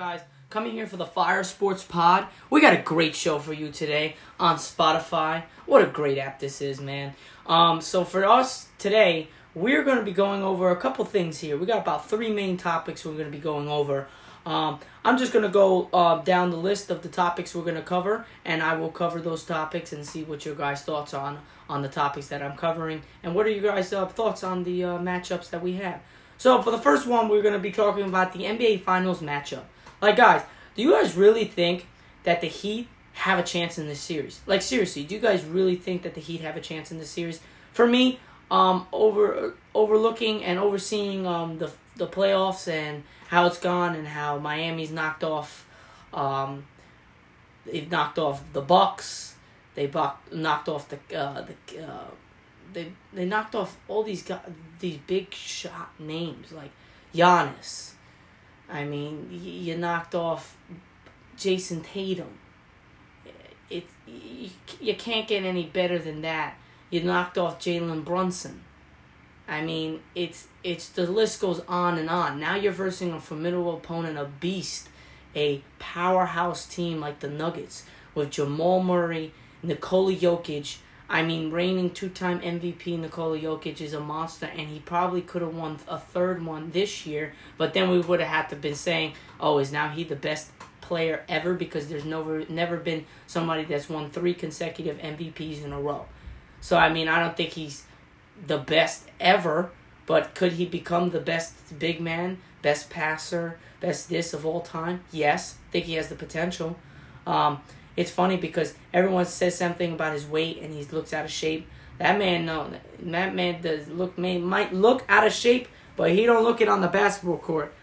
guys? Coming here for the Fire Sports Pod. We got a great show for you today on Spotify. What a great app this is, man. Um, so for us today, we're going to be going over a couple things here. We got about three main topics we're going to be going over. Um, I'm just going to go uh, down the list of the topics we're going to cover, and I will cover those topics and see what your guys' thoughts on on the topics that I'm covering, and what are you guys' uh, thoughts on the uh, matchups that we have. So for the first one, we're going to be talking about the NBA Finals matchup. Like, guys, do you guys really think that the Heat have a chance in this series? Like, seriously, do you guys really think that the Heat have a chance in this series? For me, um, over overlooking and overseeing um, the the playoffs and how it's gone and how Miami's knocked off, um, they've knocked off the Bucks. They buck, knocked off the uh, the uh, they they knocked off all these guys, these big shot names like Giannis. I mean, you knocked off Jayson Tatum. It, you, you can't get any better than that. You knocked off Jalen Brunson. I mean, it's it's the list goes on and on. Now you're versing a formidable opponent, a beast, a powerhouse team like the Nuggets with Jamal Murray, Nikola Jokic. I mean, reigning two-time MVP Nikola Jokic is a monster, and he probably could have won a third one this year. But then we would have had to been saying, "Oh, is now he the best player ever?" Because there's never never been somebody that's won three consecutive MVPs in a row. So I mean, I don't think he's the best ever, but could he become the best big man, best passer, best this of all time? Yes, think he has the potential. Um, it's funny because everyone says something about his weight and he looks out of shape. That man, no, that man does look may might look out of shape, but he don't look it on the basketball court.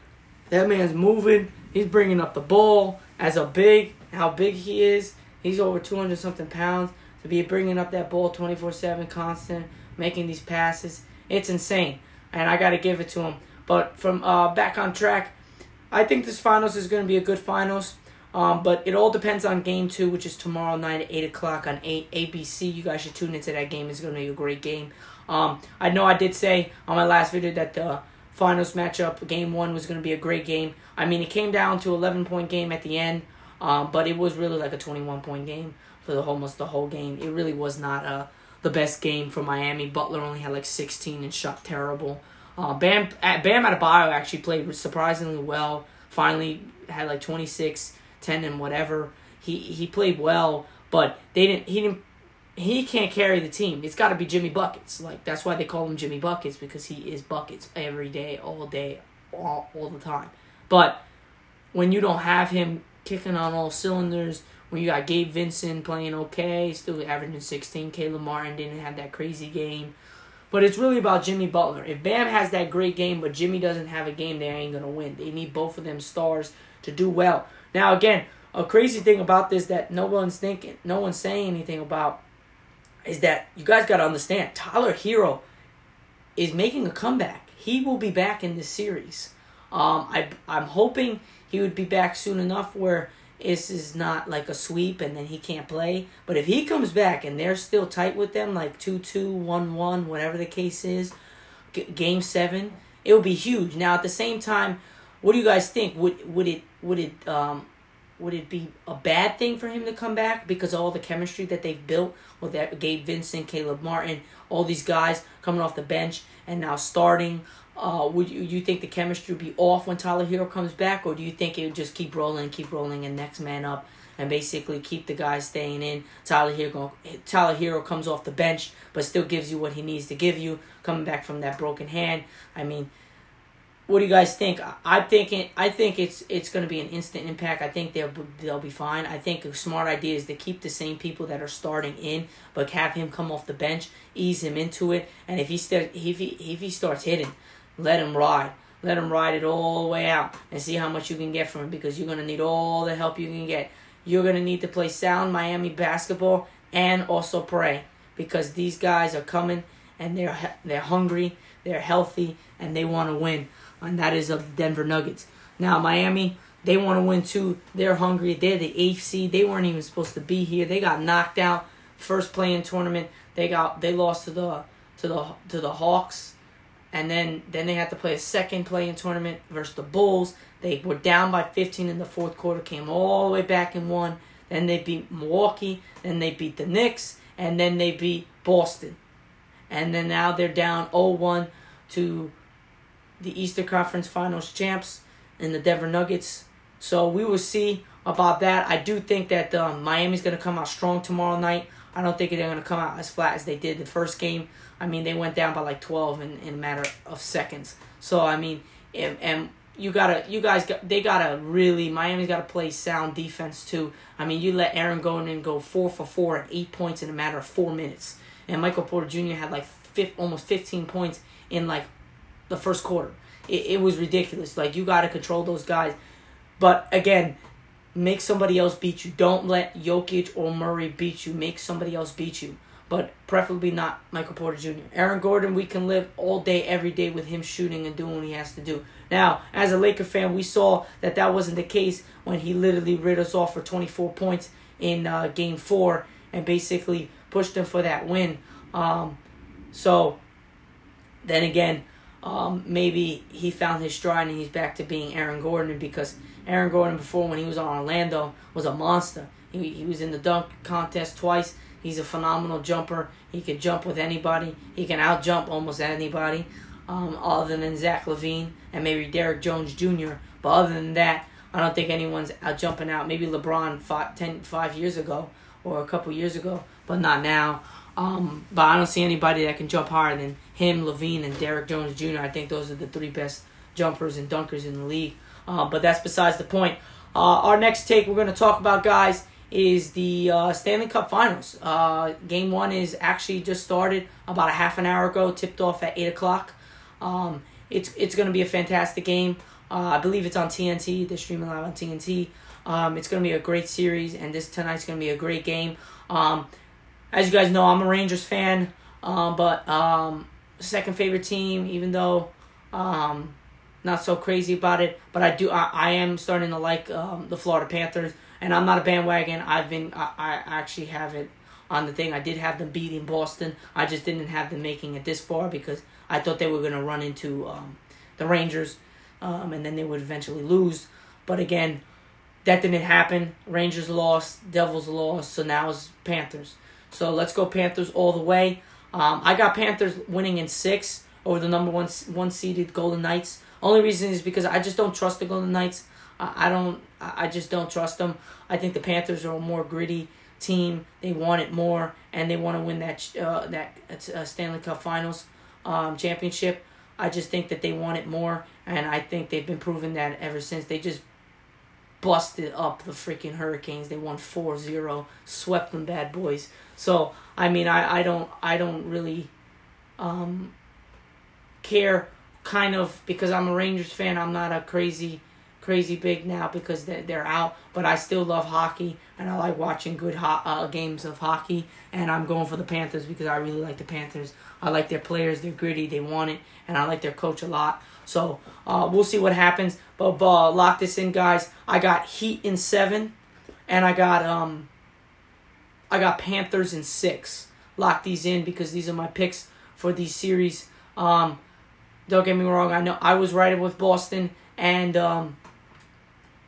That man's moving. He's bringing up the ball as a big. How big he is. He's over two hundred something pounds to be bringing up that ball twenty four seven, constant, making these passes. It's insane, and I got to give it to him. But from uh, back on track, I think this finals is going to be a good finals. Um, but it all depends on game two, which is tomorrow night at 8 o'clock on ABC. You guys should tune into that game. It's going to be a great game. Um, I know I did say on my last video that the finals matchup, game one, was going to be a great game. I mean, it came down to 11 point game at the end, um, but it was really like a 21 point game for the almost the whole game. It really was not uh, the best game for Miami. Butler only had like 16 and shot terrible. Uh, Bam Bam Adebayo actually played surprisingly well. Finally had like 26 ten and whatever. He he played well, but they didn't. He didn't. He can't carry the team. It's got to be Jimmy buckets. Like that's why they call him Jimmy buckets because he is buckets every day, all day, all all the time. But when you don't have him kicking on all cylinders, when you got Gabe Vincent playing okay, still averaging 16, Caleb Martin didn't have that crazy game. But it's really about Jimmy Butler. If Bam has that great game, but Jimmy doesn't have a game, they ain't gonna win. They need both of them stars to do well. Now, again, a crazy thing about this that no one's thinking, no one's saying anything about, is that you guys got to understand. Tyler Herro is making a comeback. He will be back in this series. Um, I I'm hoping he would be back soon enough where this is not like a sweep and then he can't play. But if he comes back and they're still tight with them, like 2 2, 1 1, whatever the case is, g- game seven, it would be huge. Now, at the same time, what do you guys think? Would would it would it um would it be a bad thing for him to come back because all the chemistry that they've built with that Gabe Vincent, Caleb Martin, all these guys coming off the bench and now starting? Uh, would you you think the chemistry would be off when Tyler Herro comes back, or do you think it would just keep rolling, keep rolling, and next man up, and basically keep the guys staying in? Tyler Herro Tyler Herro comes off the bench, but still gives you what he needs to give you, coming back from that broken hand. I mean, what do you guys think? I'm thinking. I think it's it's going to be an instant impact. I think they'll they'll be fine. I think a smart idea is to keep the same people that are starting in, but have him come off the bench, ease him into it, and if he start if he if he starts hitting, let him ride. Let him ride it all the way out and see how much you can get from him because you're going to need all the help you can get. You're going to need to play sound Miami basketball and also pray because these guys are coming and they're they're hungry, they're healthy, and they want to win and that is of Denver Nuggets. Now Miami, they want to win too. They're hungry. They're the eighth seed. They weren't even supposed to be here. They got knocked out first play-in tournament. They got they lost to the to the to the Hawks, and then then they had to play a second play-in tournament versus the Bulls. They were down by 15 in the fourth quarter, came all the way back and won. Then they beat Milwaukee, then they beat the Knicks, and then they beat Boston. And then now they're down 0-1 to the Eastern Conference Finals champs and the Denver Nuggets. So we will see about that. I do think that um, Miami's going to come out strong tomorrow night. I don't think they're going to come out as flat as they did the first game. I mean, they went down by like 12 in, in a matter of seconds. So, I mean, and, and you gotta, you guys, got, they gotta really, Miami's gotta play sound defense too. I mean, you let Aaron Gordon go four for four at eight points in a matter of four minutes, and Michael Porter Jr. had like fifth, almost 15 points in like the first quarter. It, it was ridiculous. Like you gotta control those guys. But again, make somebody else beat you. Don't let Jokic or Murray beat you. Make somebody else beat you. But preferably not Michael Porter Jr. Aaron Gordon, we can live all day, every day with him shooting and doing what he has to do. Now, as a Laker fan, we saw that that wasn't the case when he literally rid us off for 24 points in uh, Game 4 and basically pushed them for that win. Um, so, then again, um, maybe he found his stride and he's back to being Aaron Gordon because Aaron Gordon before when he was on Orlando was a monster. He, he was in the dunk contest twice. He's a phenomenal jumper. He can jump with anybody. He can out jump almost anybody, um, other than Zach LaVine and maybe Derrick Jones Jr. But other than that, I don't think anyone's out jumping out. Maybe LeBron five, ten, five years ago or a couple years ago, but not now. Um, but I don't see anybody that can jump higher than him, LaVine, and Derrick Jones Jr. I think those are the three best jumpers and dunkers in the league. Uh, but that's besides the point. Uh, our next take we're going to talk about, guys, is the uh, Stanley Cup Finals. Uh, game one is actually just started about a half an hour ago, tipped off at 8 o'clock. Um, it's it's going to be a fantastic game. Uh, I believe it's on TNT. They're streaming live on TNT. Um, it's going to be a great series, and this tonight's going to be a great game. Um, as you guys know, I'm a Rangers fan, um, but um, second favorite team, even though um, not so crazy about it. But I do, I, I am starting to like um, the Florida Panthers, and I'm not a bandwagon. I've been, I, I actually have it on the thing. I did have them beating Boston. I just didn't have them making it this far because I thought they were going to run into um, the Rangers, um, and then they would eventually lose. But again, that didn't happen. Rangers lost, Devils lost, so now it's Panthers. So let's go Panthers all the way. Um, I got Panthers winning in six over the number one one seeded Golden Knights. Only reason is because I just don't trust the Golden Knights. I, I don't. I just don't trust them. I think the Panthers are a more gritty team. They want it more, and they want to win that uh, that uh, Stanley Cup Finals um, championship. I just think that they want it more, and I think they've been proving that ever since. They just busted up the freaking Hurricanes. They won 4-0, swept them bad boys. So I mean, I, I don't I don't really um, care kind of because I'm a Rangers fan. I'm not a crazy crazy big now because they're, they're out, but I still love hockey and I like watching good ho- uh, games of hockey. And I'm going for the Panthers because I really like the Panthers. I like their players. They're gritty. They want it, and I like their coach a lot. So uh, we'll see what happens. But uh, lock this in, guys. I got Heat in seven, and I got um, I got Panthers in six. Lock these in because these are my picks for these series. Um, don't get me wrong. I know I was right with Boston and um,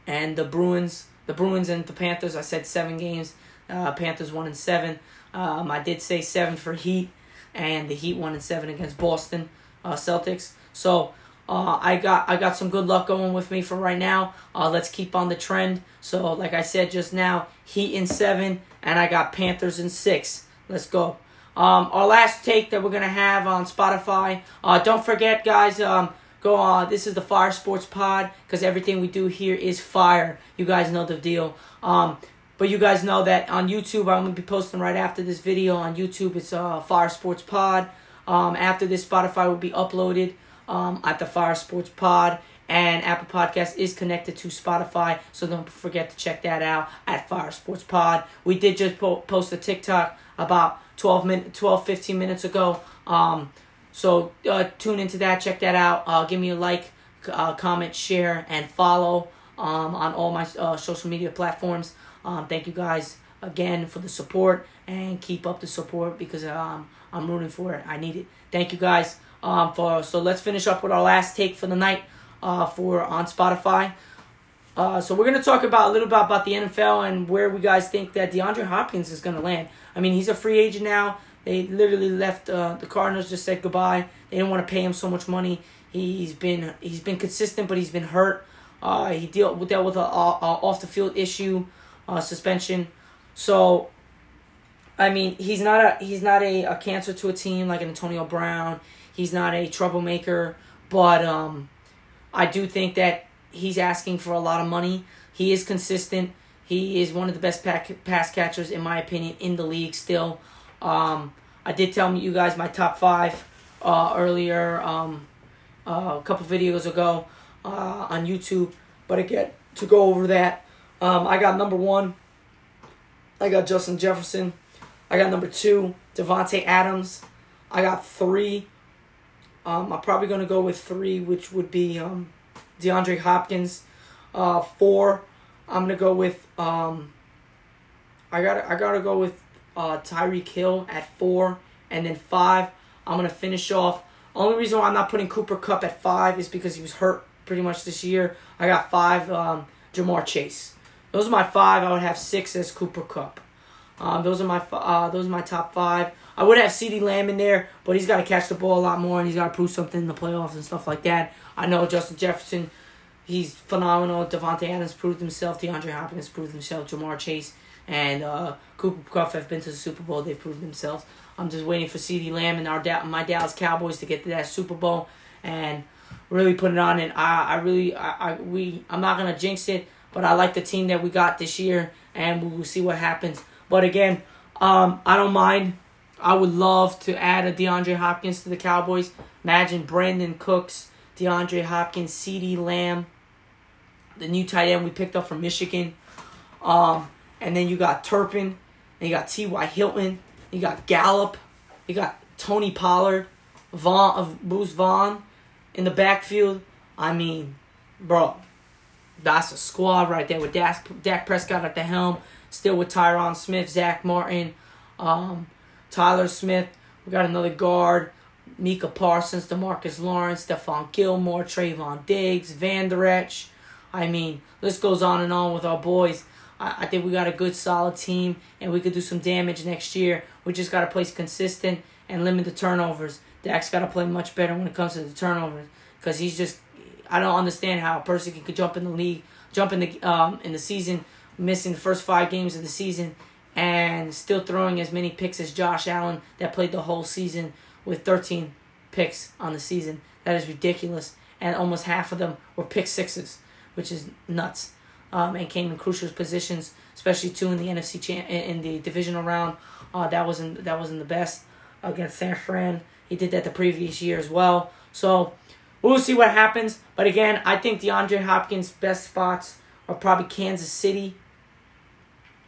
and the Bruins. The Bruins and the Panthers. I said seven games. Uh, Panthers one and seven. Um, I did say seven for Heat, and the Heat one and seven against Boston uh, Celtics. So uh, I got I got some good luck going with me for right now. Uh, let's keep on the trend. So like I said just now, Heat in seven, and I got Panthers in six. Let's go. Um, our last take that we're gonna have on Spotify. Uh, don't forget, guys. Um, go on. This is the Fire Sports Pod because everything we do here is fire. You guys know the deal. Um, but you guys know that on YouTube, I'm gonna be posting right after this video on YouTube. It's uh, Fire Sports Pod. Um, after this, Spotify will be uploaded um, at the Fire Sports Pod. And Apple Podcast is connected to Spotify, so don't forget to check that out at Fire Sports Pod. We did just po- post a TikTok about 12 min- 12 15 minutes ago. Um, so uh, tune into that, check that out. Uh, give me a like, uh, comment, share, and follow um, on all my uh, social media platforms. Um, thank you guys again for the support and keep up the support because um, I'm rooting for it. I need it. Thank you guys. Um, for so let's finish up with our last take for the night. Uh, for on Spotify. Uh, so we're gonna talk about a little bit about the NFL and where we guys think that DeAndre Hopkins is gonna land. I mean, he's a free agent now. They literally left uh, the Cardinals just said goodbye. They didn't want to pay him so much money. He's been he's been consistent, but he's been hurt. Uh, he dealt dealt with a, a, a off the field issue, uh, suspension. So, I mean, he's not a he's not a, a cancer to a team like an Antonio Brown. He's not a troublemaker, but um, I do think that he's asking for a lot of money. He is consistent. He is one of the best pass catchers, in my opinion, in the league still. Um, I did tell you guys my top five uh, earlier, um, uh, a couple videos ago uh, on YouTube. But again, to go over that, um, I got number one. I got Justin Jefferson. I got number two, Davante Adams. I got three. Um, I'm probably gonna go with three, which would be um, DeAndre Hopkins. Uh, four, I'm gonna go with. Um, I got I gotta go with uh, Tyreek Hill at four, and then five. I'm gonna finish off. Only reason why I'm not putting Cooper Kupp at five is because he was hurt pretty much this year. I got five. Um, Ja'Marr Chase. Those are my five. I would have six as Cooper Kupp. Um, those are my uh, those are my top five. I would have CeeDee Lamb in there, but he's got to catch the ball a lot more and he's got to prove something in the playoffs and stuff like that. I know Justin Jefferson, he's phenomenal. Davante Adams proved himself. DeAndre Hopkins proved himself. Ja'Marr Chase and uh, Cooper Kupp have been to the Super Bowl. They've proved themselves. I'm just waiting for CeeDee Lamb and our my Dallas Cowboys to get to that Super Bowl and really put it on. And I, I really, I, I, we, I'm not gonna jinx it, but I like the team that we got this year, and we will see what happens. But again, um, I don't mind. I would love to add a DeAndre Hopkins to the Cowboys. Imagine Brandin Cooks, DeAndre Hopkins, CeeDee Lamb, the new tight end we picked up from Michigan. Um, and then you got Turpin, and you got T.Y. Hilton, you got Gallup, you got Tony Pollard, Vaughn of Deuce Vaughn in the backfield. I mean, bro, that's a squad right there with Dak, Dak Prescott at the helm, still with Tyron Smith, Zack Martin, um, Tyler Smith. We got another guard, Micah Parsons, Demarcus Lawrence, Stephon Gilmore, Trevon Diggs, Van Der Esch. I mean, list goes on and on with our boys. I, I think we got a good, solid team, and we could do some damage next year. We just got to play consistent and limit the turnovers. Dak's got to play much better when it comes to the turnovers because he's just. I don't understand how a person can, could jump in the league, jump in the um in the season, missing the first five games of the season, and still throwing as many picks as Josh Allen that played the whole season with 13 picks on the season. That is ridiculous, and almost half of them were pick sixes, which is nuts. Um, and came in crucial positions, especially two in the NFC cha- in the divisional round. Uh, that wasn't that wasn't the best against San Fran. He did that the previous year as well. So we'll see what happens. But again, I think DeAndre Hopkins' best spots are probably Kansas City.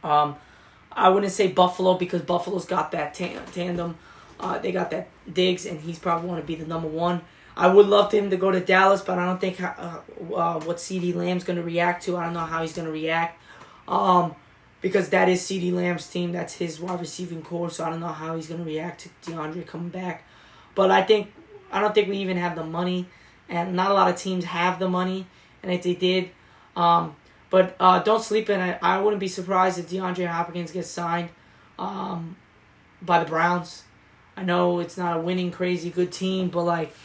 Um, I wouldn't say Buffalo because Buffalo's got that tandem. Uh, they got that Diggs, and he's probably going to be the number one. I would love for him to go to Dallas, but I don't think uh, uh, what CeeDee Lamb's going to react to. I don't know how he's going to react. Um, because that is CeeDee Lamb's team. That's his wide receiving core. So I don't know how he's going to react to DeAndre coming back. But I think I don't think we even have the money, and not a lot of teams have the money. And if they did, um, but uh, don't sleep in it. I wouldn't be surprised if DeAndre Hopkins gets signed um, by the Browns. I know it's not a winning, crazy good team, but like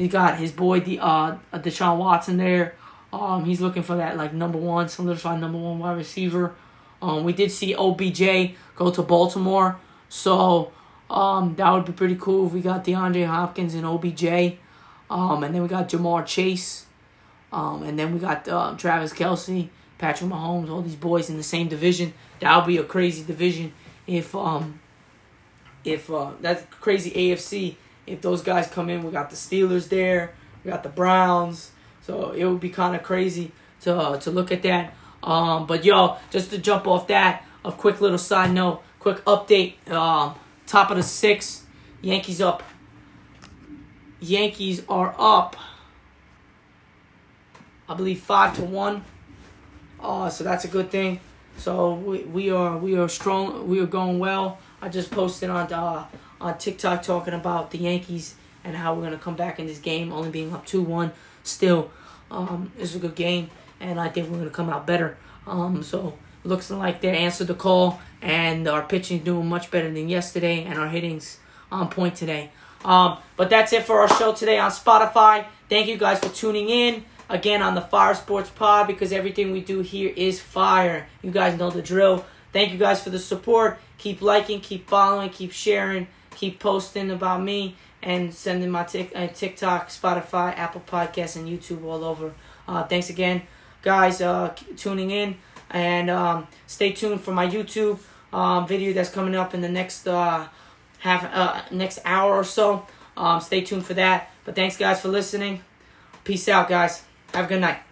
he got his boy the uh Deshaun Watson there. Um, he's looking for that like number one, solidified number one wide receiver. Um, we did see OBJ go to Baltimore, so um, that would be pretty cool if we got DeAndre Hopkins and OBJ. Um, and then we got Ja'Marr Chase. Um, and then we got uh, Travis Kelce, Patrick Mahomes, all these boys in the same division. That would be a crazy division if um if uh, that's crazy AFC. If those guys come in, we got the Steelers there, we got the Browns. So it would be kind of crazy to uh, to look at that. Um, but yo, just to jump off that, a quick little side note, quick update. Um, top of the six, Yankees up. Yankees are up. I believe five to one. Uh, so that's a good thing. So we, we are we are strong. We are going well. I just posted on uh, on TikTok talking about the Yankees and how we're gonna come back in this game, only being up two one. Still, um, it's a good game, and I think we're gonna come out better. Um, so looks like they answered the call, and our pitching doing much better than yesterday, and our hitting's on point today. Um, but that's it for our show today on Spotify. Thank you guys for tuning in again on the Fire Sports Pod because everything we do here is fire. You guys know the drill. Thank you guys for the support. Keep liking, keep following, keep sharing, keep posting about me, and sending my tic- uh, TikTok, Spotify, Apple Podcasts, and YouTube all over. Uh, thanks again, guys, uh, tuning in, and um, stay tuned for my YouTube um, video that's coming up in the next uh, half uh, next hour or so. Um, stay tuned for that. But thanks, guys, for listening. Peace out, guys. Have a good night.